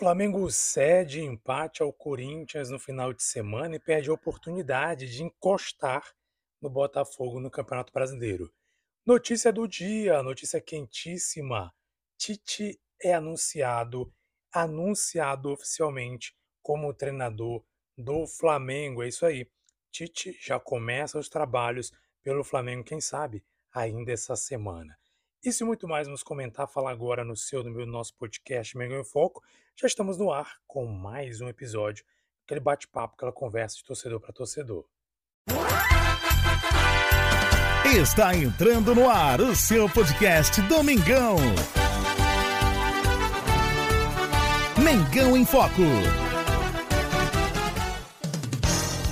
Flamengo cede empate ao Corinthians no final de semana e perde a oportunidade de encostar no Botafogo no Campeonato Brasileiro. Notícia do dia, notícia quentíssima. Tite é anunciado, anunciado oficialmente como treinador do Flamengo. É isso aí. Tite já começa os trabalhos pelo Flamengo, quem sabe, ainda essa semana. Isso e muito mais vamos comentar, falar agora no seu, no meu, nosso podcast Mengão em Foco. Já estamos no ar com mais um episódio, aquele bate-papo, aquela conversa de torcedor para torcedor. Está entrando no ar o seu podcast Domingão. Mengão em Foco.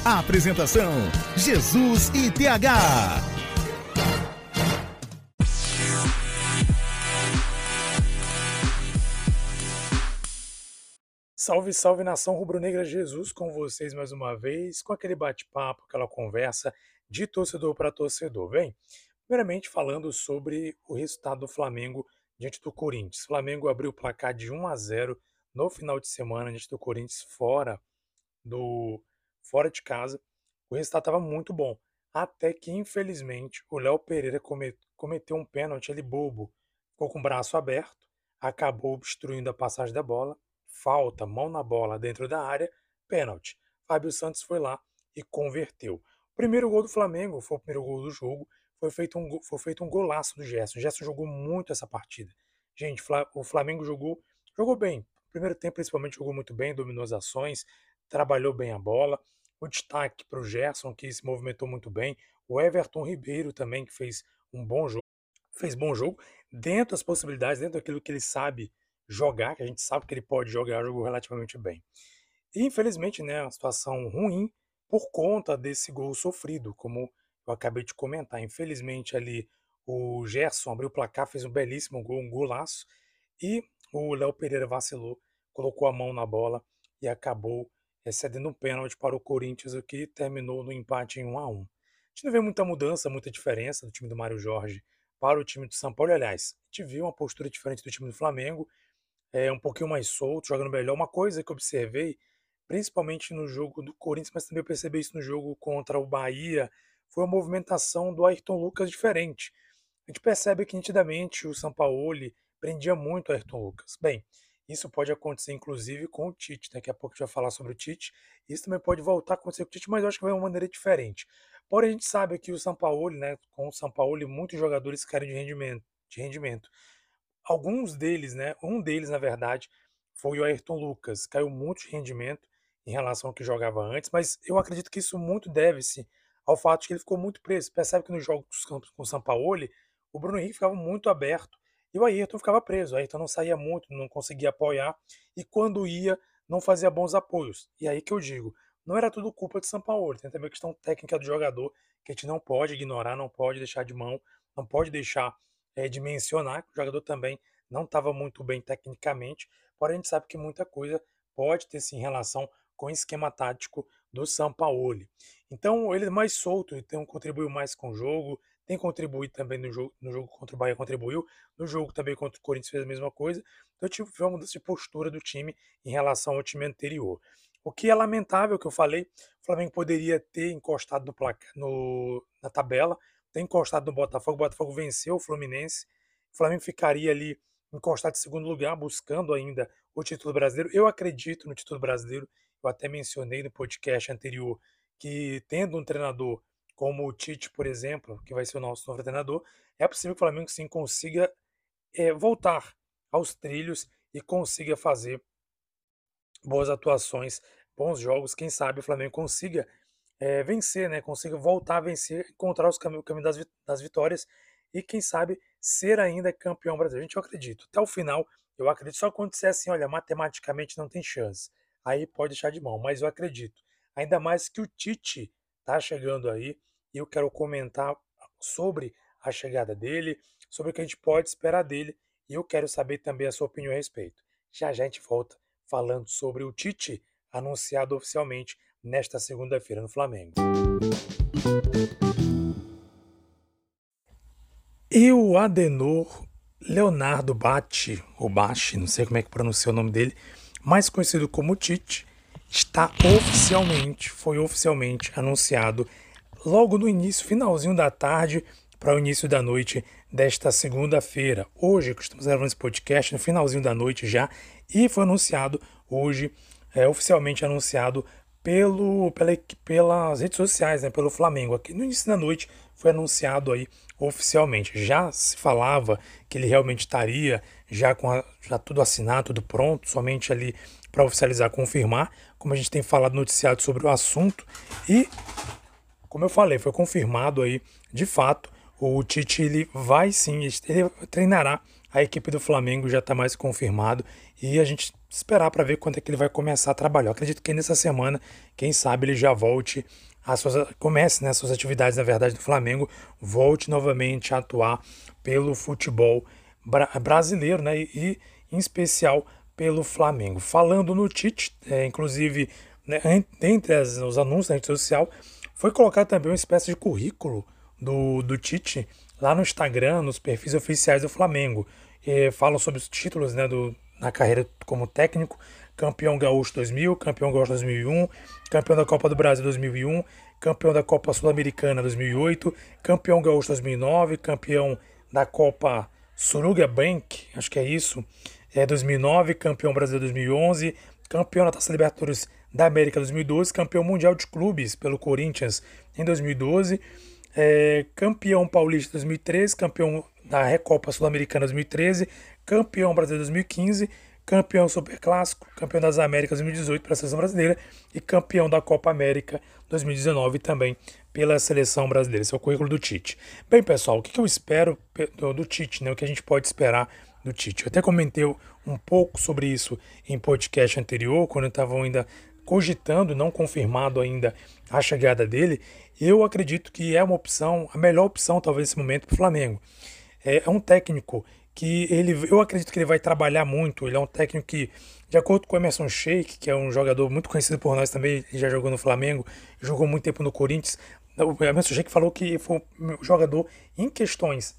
A apresentação: Jesus e TH. Salve, salve nação rubro-negra Jesus com vocês mais uma vez, com aquele bate-papo, aquela conversa de torcedor para torcedor. Bem, primeiramente falando sobre o resultado do Flamengo diante do Corinthians. O Flamengo abriu o placar de 1 a 0 no final de semana diante do Corinthians fora do fora de casa. O resultado estava muito bom, até que infelizmente o Léo Pereira cometeu um pênalti ali bobo, ficou com o braço aberto, acabou obstruindo a passagem da bola falta, mão na bola dentro da área, pênalti. Fábio Santos foi lá e converteu. O primeiro gol do Flamengo foi o primeiro gol do jogo, foi feito um, foi feito um golaço do Gerson. O Gerson jogou muito essa partida. Gente, o Flamengo jogou, jogou bem. Primeiro tempo, principalmente, jogou muito bem, dominou as ações, trabalhou bem a bola. O destaque para o Gerson, que se movimentou muito bem. O Everton Ribeiro também, que fez um bom jogo. Fez bom jogo, dentro das possibilidades, dentro daquilo que ele sabe jogar, que a gente sabe que ele pode jogar, jogou relativamente bem. E infelizmente, né, uma situação ruim por conta desse gol sofrido, como eu acabei de comentar. Infelizmente ali o Gerson abriu o placar, fez um belíssimo gol, um golaço, e o Léo Pereira vacilou, colocou a mão na bola e acabou cedendo um pênalti para o Corinthians, o que terminou no empate em 1 a 1. A gente não vê muita mudança, muita diferença do time do Mário Jorge para o time do São Paulo. Aliás, a gente viu uma postura diferente do time do Flamengo, é, um pouquinho mais solto, jogando melhor. Uma coisa que eu observei, principalmente no jogo do Corinthians, mas também eu percebi isso no jogo contra o Bahia, foi a movimentação do Ayrton Lucas diferente. A gente percebe que nitidamente o Sampaoli prendia muito o Ayrton Lucas. Bem, isso pode acontecer inclusive com o Tite, daqui a pouco a gente vai falar sobre o Tite. Isso também pode voltar a acontecer com o Tite, mas eu acho que vai de uma maneira diferente. Porém, a gente sabe que o Sampaoli, né, com o Sampaoli, muitos jogadores querem de rendimento, de rendimento alguns deles, né? Um deles, na verdade, foi o Ayrton Lucas. Caiu muito de rendimento em relação ao que jogava antes, mas eu acredito que isso muito deve-se ao fato de que ele ficou muito preso. Percebe que nos jogos com o Sampaoli, o Bruno Henrique ficava muito aberto e o Ayrton ficava preso. O Ayrton não saía muito, não conseguia apoiar e quando ia, não fazia bons apoios. E aí que eu digo, não era tudo culpa de Sampaoli, tem também a questão técnica do jogador que a gente não pode ignorar, não pode deixar de mão, não pode deixar é, de mencionar que o jogador também não estava muito bem tecnicamente, porém a gente sabe que muita coisa pode ter sim relação com o esquema tático do Sampaoli. Então ele é mais solto, então contribuiu mais com o jogo, tem contribuído também no jogo, no jogo contra o Bahia, contribuiu, no jogo também contra o Corinthians fez a mesma coisa, então tive uma mudança de postura do time em relação ao time anterior. O que é lamentável que eu falei, o Flamengo poderia ter encostado no placa, no, na tabela, tem encostado no Botafogo. O Botafogo venceu o Fluminense. O Flamengo ficaria ali encostado em segundo lugar, buscando ainda o título brasileiro. Eu acredito no título brasileiro. Eu até mencionei no podcast anterior que, tendo um treinador como o Tite, por exemplo, que vai ser o nosso novo treinador, é possível que o Flamengo sim consiga é, voltar aos trilhos e consiga fazer boas atuações, bons jogos. Quem sabe o Flamengo consiga é, vencer, né? Consiga voltar a vencer, encontrar os caminhos, o caminho das, das vitórias e, quem sabe, ser ainda campeão brasileiro. Gente, eu acredito. Até o final, eu acredito. Só acontecer assim, olha, matematicamente não tem chance. Aí pode deixar de mão, mas eu acredito. Ainda mais que o Tite tá chegando aí e eu quero comentar sobre a chegada dele, sobre o que a gente pode esperar dele e eu quero saber também a sua opinião a respeito. Já já a gente volta falando sobre o Tite anunciado oficialmente nesta segunda-feira no Flamengo. E o Adenor Leonardo Bate, ou Bache, não sei como é que pronuncia o nome dele, mais conhecido como Tite, está oficialmente, foi oficialmente anunciado logo no início, finalzinho da tarde para o início da noite desta segunda-feira. Hoje, estamos gravando esse podcast no finalzinho da noite já, e foi anunciado hoje, é, oficialmente anunciado pelo, pela, pelas redes sociais, né, pelo Flamengo. Aqui no início da noite foi anunciado aí oficialmente. Já se falava que ele realmente estaria já com a, já tudo assinado, tudo pronto, somente ali para oficializar, confirmar, como a gente tem falado noticiado sobre o assunto. E, como eu falei, foi confirmado aí, de fato, o Tite ele vai sim, ele treinará a equipe do Flamengo, já está mais confirmado, e a gente esperar para ver quando é que ele vai começar a trabalhar. Eu acredito que nessa semana, quem sabe ele já volte as suas, comece né, as suas atividades, na verdade, do Flamengo, volte novamente a atuar pelo futebol bra brasileiro, né, e, e, em especial pelo Flamengo. Falando no Tite, é, inclusive, né, entre as, os anúncios da rede social, foi colocado também uma espécie de currículo do, do Tite lá no Instagram, nos perfis oficiais do Flamengo. E falam sobre os títulos né, do, na carreira como técnico, campeão gaúcho 2000, campeão gaúcho 2001, campeão da Copa do Brasil 2001, campeão da Copa Sul-Americana 2008, campeão gaúcho 2009, campeão da Copa Suruga Bank, acho que é isso, é 2009, campeão brasileiro 2011, campeão da Taça Libertadores da América 2012, campeão mundial de clubes pelo Corinthians em 2012, é, campeão paulista 2013, campeão da Recopa Sul-Americana 2013, campeão brasileiro 2015, campeão superclássico, campeão das Américas 2018 pela seleção brasileira e campeão da Copa América 2019 também pela seleção brasileira. Esse é o currículo do Tite. Bem, pessoal, o que eu espero do, do Tite, né? O que a gente pode esperar do Tite? Eu até comentei um pouco sobre isso em podcast anterior, quando eu estava ainda cogitando, não confirmado ainda a chegada dele. Eu acredito que é uma opção, a melhor opção talvez nesse momento para o Flamengo. É, é um técnico que ele, eu acredito que ele vai trabalhar muito. Ele é um técnico que, de acordo com o Emerson Sheik, que é um jogador muito conhecido por nós também, ele já jogou no Flamengo, jogou muito tempo no Corinthians. O Emerson Sheik falou que foi um jogador em questões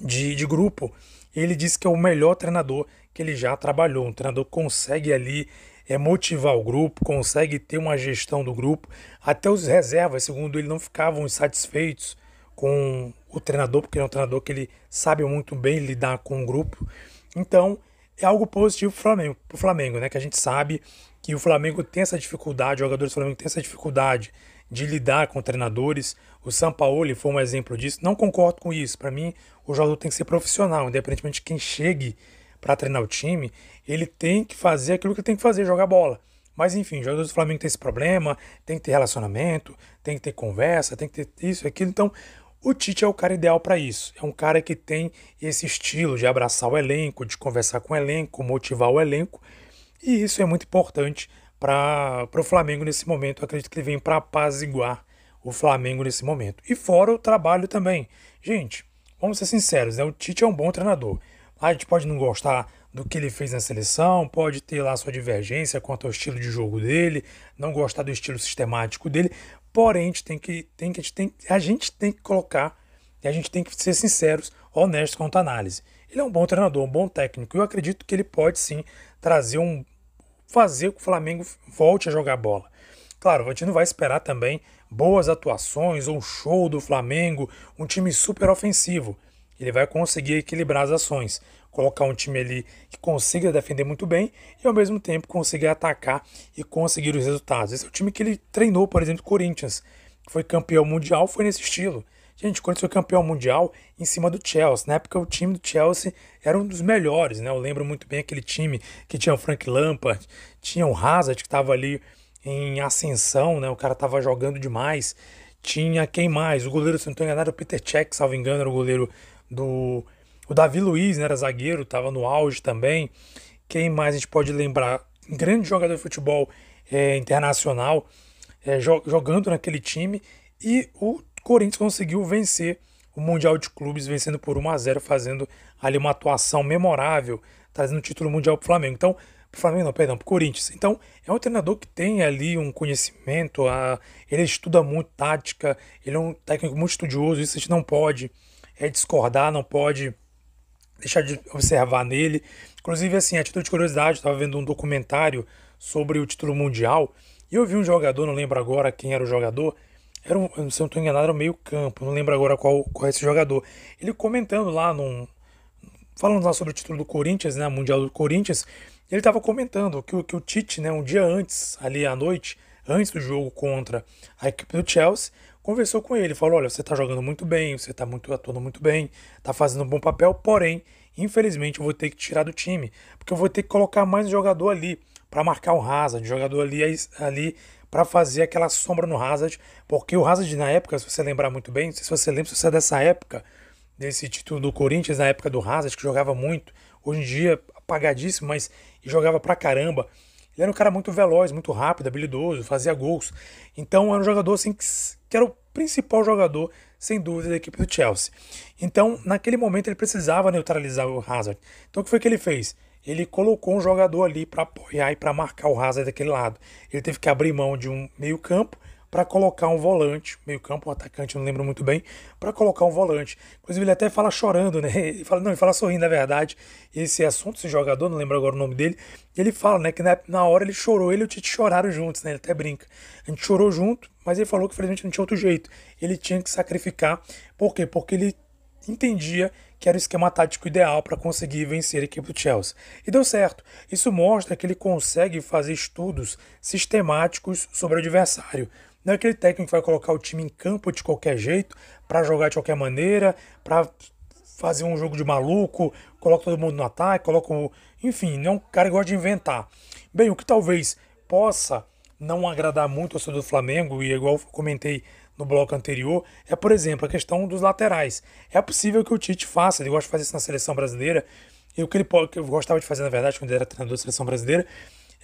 de, de grupo. Ele disse que é o melhor treinador que ele já trabalhou. Um treinador consegue ali é, motivar o grupo, consegue ter uma gestão do grupo. Até os reservas, segundo ele, não ficavam insatisfeitos com o treinador, porque é um treinador que ele sabe muito bem lidar com o grupo. Então, é algo positivo para o Flamengo, Flamengo, né? Que a gente sabe que o Flamengo tem essa dificuldade, os jogadores do Flamengo têm essa dificuldade de lidar com treinadores. O Sampaoli foi um exemplo disso. Não concordo com isso. Para mim, o jogador tem que ser profissional, independentemente de quem chegue para treinar o time, ele tem que fazer aquilo que tem que fazer, jogar bola. Mas enfim, jogadores do Flamengo tem esse problema, tem que ter relacionamento, tem que ter conversa, tem que ter isso, aquilo. Então, o Tite é o cara ideal para isso. É um cara que tem esse estilo de abraçar o elenco, de conversar com o elenco, motivar o elenco. E isso é muito importante para o Flamengo nesse momento. Eu acredito que ele vem para apaziguar o Flamengo nesse momento. E fora o trabalho também. Gente, vamos ser sinceros, né? o Tite é um bom treinador. A gente pode não gostar do que ele fez na seleção, pode ter lá sua divergência quanto ao estilo de jogo dele, não gostar do estilo sistemático dele, Porém, a gente tem que, tem que, a, gente tem, a gente tem que colocar, e a gente tem que ser sinceros, honestos quanto à análise. Ele é um bom treinador, um bom técnico. Eu acredito que ele pode sim trazer um. fazer que o Flamengo volte a jogar bola. Claro, a gente não vai esperar também boas atuações ou um show do Flamengo, um time super ofensivo. Ele vai conseguir equilibrar as ações colocar um time ali que consiga defender muito bem e ao mesmo tempo conseguir atacar e conseguir os resultados. Esse é o time que ele treinou, por exemplo, Corinthians, que foi campeão mundial, foi nesse estilo. Gente, o Corinthians foi campeão mundial em cima do Chelsea. Na época, o time do Chelsea era um dos melhores, né? Eu lembro muito bem aquele time que tinha o Frank Lampard, tinha o Hazard, que estava ali em ascensão, né? O cara estava jogando demais. Tinha quem mais? O goleiro, se não estou enganado, o Peter Cech, salvo engano, era o goleiro do o Davi Luiz né, era zagueiro, estava no auge também. Quem mais a gente pode lembrar? Um grande jogador de futebol é, internacional é, jogando naquele time. E o Corinthians conseguiu vencer o Mundial de Clubes, vencendo por 1 a 0 fazendo ali uma atuação memorável, trazendo o título mundial para o Flamengo. Então, para o Flamengo, não, perdão, para o Corinthians. Então, é um treinador que tem ali um conhecimento, a, ele estuda muito tática, ele é um técnico muito estudioso, isso a gente não pode é, discordar, não pode deixar de observar nele. Inclusive, assim, a título de curiosidade, estava vendo um documentário sobre o título mundial e eu vi um jogador, não lembro agora quem era o jogador, era um, se eu não estou enganado, era o meio campo, não lembro agora qual, qual é esse jogador. Ele comentando lá, num, falando lá sobre o título do Corinthians, né, Mundial do Corinthians, ele estava comentando que, que o Tite, né, um dia antes, ali à noite, antes do jogo contra a equipe do Chelsea, conversou com ele, falou: olha, você está jogando muito bem, você está muito, atuando muito bem, está fazendo um bom papel, porém, infelizmente, eu vou ter que tirar do time, porque eu vou ter que colocar mais um jogador ali para marcar o Hazard, jogador ali, ali para fazer aquela sombra no Hazard, porque o Hazard na época, se você lembrar muito bem, não sei se você lembra, se você é dessa época, desse título do Corinthians, na época do Hazard, que jogava muito, hoje em dia apagadíssimo, mas jogava pra caramba. Ele era um cara muito veloz, muito rápido, habilidoso, fazia gols. Então era um jogador assim que, que era o principal jogador, sem dúvida, da equipe do Chelsea. Então, naquele momento, ele precisava neutralizar o Hazard. Então, o que foi que ele fez? Ele colocou um jogador ali para apoiar e para marcar o Hazard daquele lado. Ele teve que abrir mão de um meio-campo para colocar um volante, meio campo, um atacante, não lembro muito bem, para colocar um volante. Inclusive ele até fala chorando, né? Ele fala, não, ele fala sorrindo, na verdade. Esse assunto, esse jogador, não lembro agora o nome dele, ele fala, né, que na, na hora ele chorou, ele e o Tite choraram juntos, né? Ele até brinca. A gente chorou junto, mas ele falou que infelizmente não tinha outro jeito. Ele tinha que sacrificar. Por quê? Porque ele entendia que era o esquema tático ideal para conseguir vencer a equipe do Chelsea. E deu certo. Isso mostra que ele consegue fazer estudos sistemáticos sobre o adversário. Não é aquele técnico que vai colocar o time em campo de qualquer jeito, para jogar de qualquer maneira, para fazer um jogo de maluco, coloca todo mundo no ataque, coloca o... Enfim, não é um cara que gosta de inventar. Bem, o que talvez possa não agradar muito ao torcedor do Flamengo, e igual eu comentei no bloco anterior, é, por exemplo, a questão dos laterais. É possível que o Tite faça, ele gosta de fazer isso na seleção brasileira, e o que ele pode, que eu gostava de fazer, na verdade, quando ele era treinador da seleção brasileira,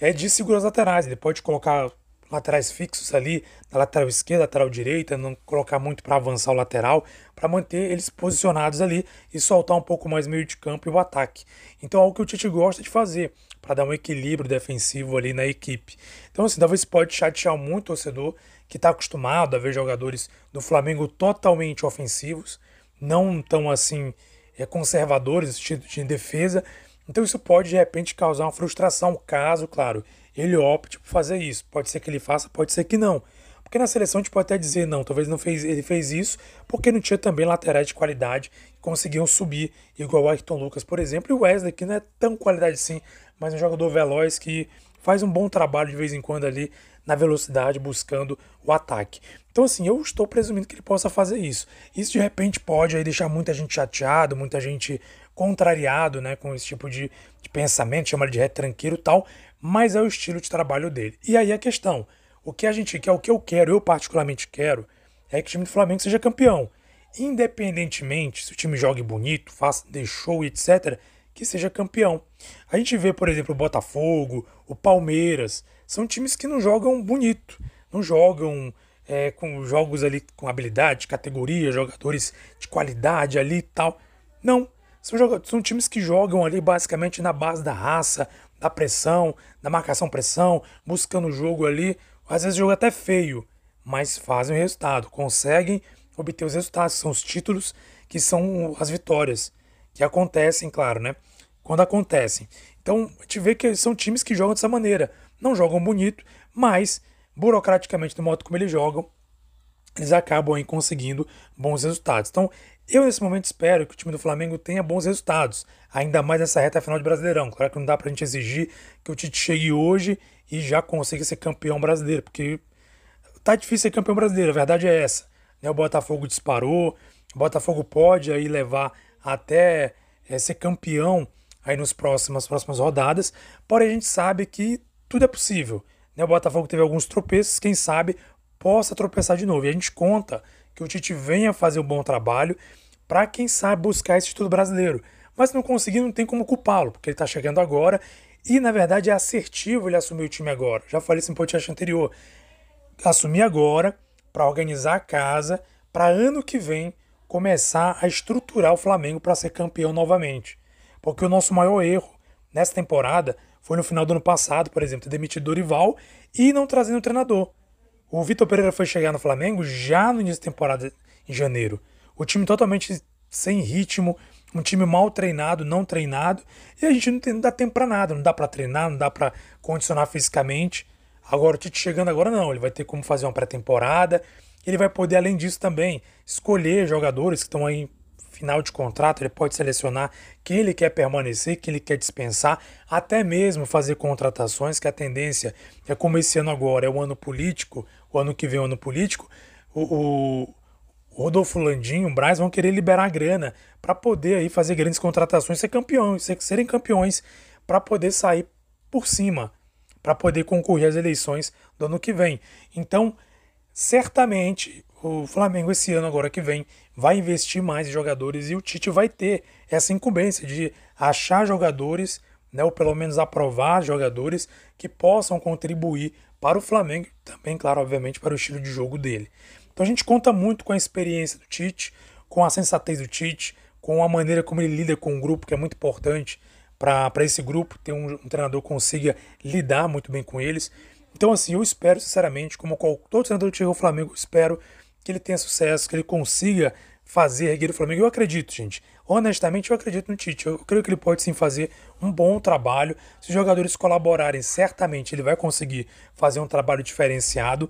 é de segurar os laterais. Ele pode colocar laterais fixos ali, na lateral esquerda, lateral direita, não colocar muito para avançar o lateral, para manter eles posicionados ali e soltar um pouco mais meio de campo e o ataque. Então é algo que o Tite gosta de fazer, para dar um equilíbrio defensivo ali na equipe. Então assim, talvez pode chatear muito o torcedor que está acostumado a ver jogadores do Flamengo totalmente ofensivos, não tão assim é, conservadores de defesa. Então isso pode de repente causar uma frustração, caso, claro, ele opte por fazer isso. Pode ser que ele faça, pode ser que não. Porque na seleção a gente pode até dizer, não, talvez não fez, ele fez isso porque não tinha também laterais de qualidade que conseguiam subir, igual o Ayrton Lucas, por exemplo, e o Wesley, que não é tão qualidade assim, mas é um jogador veloz que faz um bom trabalho de vez em quando ali na velocidade, buscando o ataque. Então, assim, eu estou presumindo que ele possa fazer isso. Isso de repente pode aí deixar muita gente chateado, muita gente contrariado né, com esse tipo de, de pensamento, chama de retranqueiro tal, mas é o estilo de trabalho dele. E aí a questão, o que a gente quer, o que eu quero, eu particularmente quero, é que o time do Flamengo seja campeão. Independentemente se o time jogue bonito, faça, show, etc., que seja campeão. A gente vê, por exemplo, o Botafogo, o Palmeiras, são times que não jogam bonito, não jogam é, com jogos ali com habilidade, categoria, jogadores de qualidade ali e tal. Não. São, são times que jogam ali basicamente na base da raça, da pressão, da marcação-pressão, buscando o jogo ali. Às vezes o jogo é até feio, mas fazem o resultado, conseguem obter os resultados, são os títulos, que são as vitórias, que acontecem, claro, né? Quando acontecem. Então, a gente vê que são times que jogam dessa maneira. Não jogam bonito, mas burocraticamente, do modo como eles jogam, eles acabam aí conseguindo bons resultados. Então, eu, nesse momento, espero que o time do Flamengo tenha bons resultados, ainda mais nessa reta final de Brasileirão. Claro que não dá pra gente exigir que o Tite chegue hoje e já consiga ser campeão brasileiro, porque tá difícil ser campeão brasileiro, a verdade é essa. Né? O Botafogo disparou, o Botafogo pode aí levar até é, ser campeão aí nos próximos, nas próximas rodadas, porém a gente sabe que tudo é possível. Né? O Botafogo teve alguns tropeços, quem sabe possa tropeçar de novo. E a gente conta que o Tite venha fazer um bom trabalho para quem sabe buscar esse título brasileiro. Mas não conseguir, não tem como culpá-lo, porque ele está chegando agora e na verdade é assertivo ele assumir o time agora. Já falei isso no podcast anterior. Assumir agora para organizar a casa para ano que vem começar a estruturar o Flamengo para ser campeão novamente. Porque o nosso maior erro nessa temporada foi no final do ano passado, por exemplo, ter demitido Dorival e não trazendo um treinador. O Vitor Pereira foi chegar no Flamengo já no início da temporada, em janeiro. O time totalmente sem ritmo, um time mal treinado, não treinado, e a gente não, tem, não dá tempo para nada, não dá para treinar, não dá para condicionar fisicamente. Agora o Tite chegando agora não, ele vai ter como fazer uma pré-temporada, ele vai poder além disso também escolher jogadores que estão aí final de contrato, ele pode selecionar quem ele quer permanecer, quem ele quer dispensar, até mesmo fazer contratações, que a tendência é como esse ano agora é o ano político, o ano que vem é o ano político, o, o Rodolfo Landim, o Braz vão querer liberar grana para poder aí fazer grandes contratações, ser campeões, serem campeões, para poder sair por cima, para poder concorrer às eleições do ano que vem. Então, certamente o Flamengo esse ano agora que vem vai investir mais em jogadores e o Tite vai ter essa incumbência de achar jogadores, né, ou pelo menos aprovar jogadores que possam contribuir para o Flamengo, também, claro, obviamente, para o estilo de jogo dele. Então a gente conta muito com a experiência do Tite, com a sensatez do Tite, com a maneira como ele lida com o grupo, que é muito importante para esse grupo, ter um, um treinador que consiga lidar muito bem com eles. Então, assim, eu espero, sinceramente, como todo treinador que chega ao Flamengo, espero que ele tenha sucesso, que ele consiga fazer erguer o Flamengo. Eu acredito, gente. Honestamente, eu acredito no Tite. Eu creio que ele pode sim fazer um bom trabalho. Se os jogadores colaborarem, certamente ele vai conseguir fazer um trabalho diferenciado.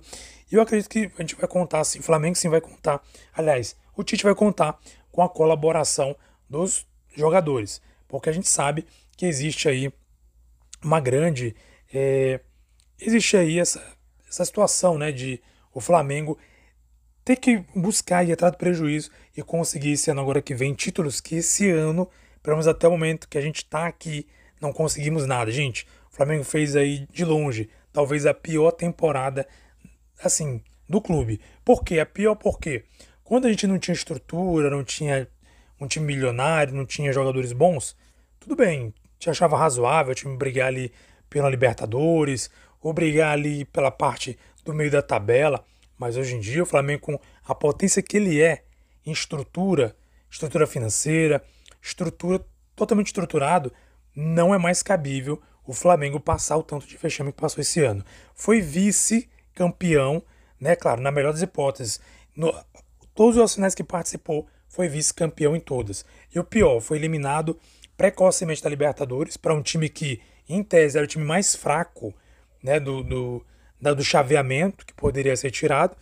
E eu acredito que a gente vai contar, sim. O Flamengo sim vai contar. Aliás, o Tite vai contar com a colaboração dos jogadores. Porque a gente sabe que existe aí uma grande. É, existe aí essa, essa situação, né? De o Flamengo ter que buscar e atrás do prejuízo e conseguir esse ano agora que vem títulos que esse ano, pelo menos até o momento que a gente está aqui, não conseguimos nada. Gente, o Flamengo fez aí de longe, talvez a pior temporada, assim, do clube. Por quê? A pior porque quando a gente não tinha estrutura, não tinha um time milionário, não tinha jogadores bons, tudo bem, te achava razoável o time brigar ali pela Libertadores, ou brigar ali pela parte do meio da tabela. Mas hoje em dia o Flamengo, com a potência que ele é em estrutura, estrutura financeira, estrutura totalmente estruturado, não é mais cabível o Flamengo passar o tanto de fechamento que passou esse ano. Foi vice-campeão, né? Claro, na melhor das hipóteses. No, todos os finais que participou, foi vice-campeão em todas. E o pior, foi eliminado precocemente da Libertadores para um time que, em tese, era o time mais fraco né, do, do do chaveamento que poderia ser tirado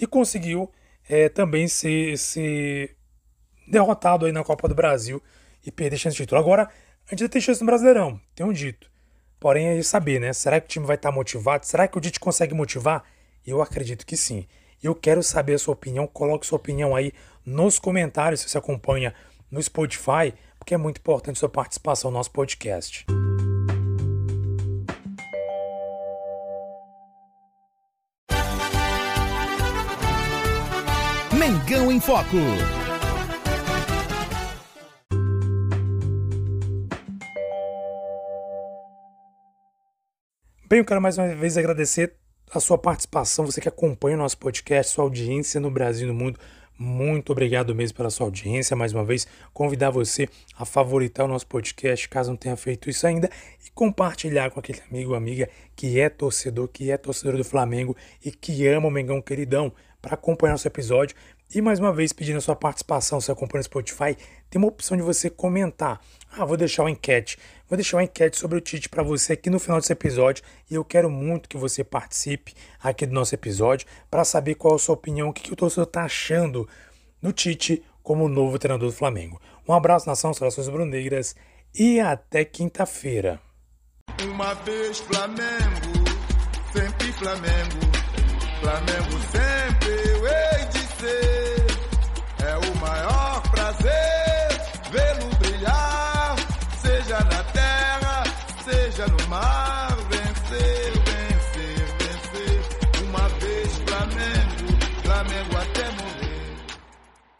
e conseguiu é, também ser, ser derrotado aí na Copa do Brasil e perder chance de título. Agora, a gente tem chance no Brasileirão, um dito. Porém, é saber, né? Será que o time vai estar motivado? Será que o Dite consegue motivar? Eu acredito que sim. Eu quero saber a sua opinião. Coloque sua opinião aí nos comentários se você acompanha no Spotify, porque é muito importante sua participação no nosso podcast. Mengão em Foco. Bem, eu quero mais uma vez agradecer a sua participação, você que acompanha o nosso podcast, sua audiência no Brasil e no mundo. Muito obrigado mesmo pela sua audiência. Mais uma vez, convidar você a favoritar o nosso podcast, caso não tenha feito isso ainda, e compartilhar com aquele amigo ou amiga que é torcedor, que é torcedor do Flamengo e que ama o Mengão Queridão, para acompanhar nosso episódio. E mais uma vez, pedindo a sua participação, se acompanha no Spotify, tem uma opção de você comentar. Ah, vou deixar uma enquete. Vou deixar uma enquete sobre o Tite para você aqui no final desse episódio. E eu quero muito que você participe aqui do nosso episódio para saber qual a sua opinião, o que, que o torcedor está achando do Tite como novo treinador do Flamengo. Um abraço, nação, saudações bruneiras e até quinta-feira. Uma vez Flamengo, sempre Flamengo, Flamengo sempre Ah.